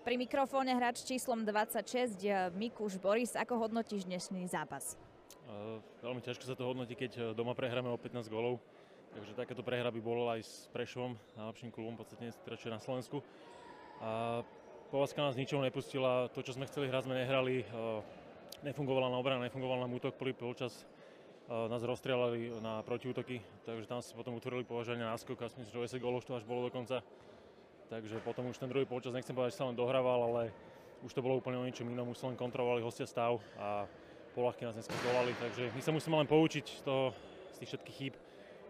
Pri mikrofóne hráč číslom 26 Mikuš Boris. Ako hodnotíš dnešný zápas? Uh, veľmi ťažko sa to hodnotí, keď e, doma prehráme o 15 golov. Takže takáto prehra by bola aj s Prešovom, najlepším klubom, je na Slovensku. A Povazka nás ničoho nepustila, to čo sme chceli hrať sme nehrali. Nefungovala na obrana, nefungoval nám útok, prvý polčas nás rozstrelali na protiútoky, takže tam si potom utvorili považanie na náskok a myslím, že 10 gólov to až bolo dokonca. Takže potom už ten druhý polčas, nechcem povedať, že sa len dohrával, ale už to bolo úplne o ničom inom, už sa len kontrolovali hostia stav a polahky nás dneska zdolali, takže my sa musíme len poučiť z, toho, z tých všetkých chýb,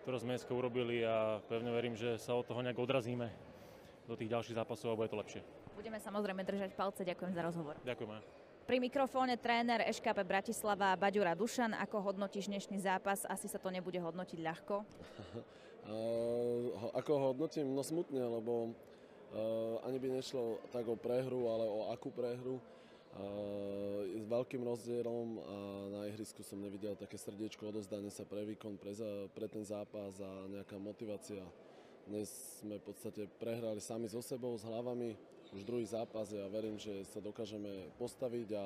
ktoré sme dneska urobili a pevne verím, že sa od toho nejak odrazíme do tých ďalších zápasov a bude to lepšie. Budeme samozrejme držať palce, ďakujem za rozhovor. Ďakujem. Pri mikrofóne tréner EŠKP Bratislava Baďura Dušan. Ako hodnotíš dnešný zápas? Asi sa to nebude hodnotiť ľahko. uh, ako ho hodnotím? No smutne, lebo ani by nešlo tak o prehru, ale o akú prehru. Uh, s veľkým rozdielom a na ihrisku som nevidel také srdiečko, odozdanie sa pre výkon, pre, pre ten zápas a nejaká motivácia. Dnes sme v podstate prehrali sami so sebou, s hlavami, už druhý zápas a ja verím, že sa dokážeme postaviť a,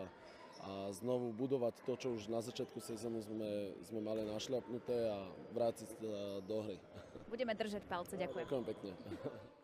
a znovu budovať to, čo už na začiatku sezónu sme, sme mali našľapnuté a vrátiť sa do hry. Budeme držať palce, ďakujem. Ďakujem pekne.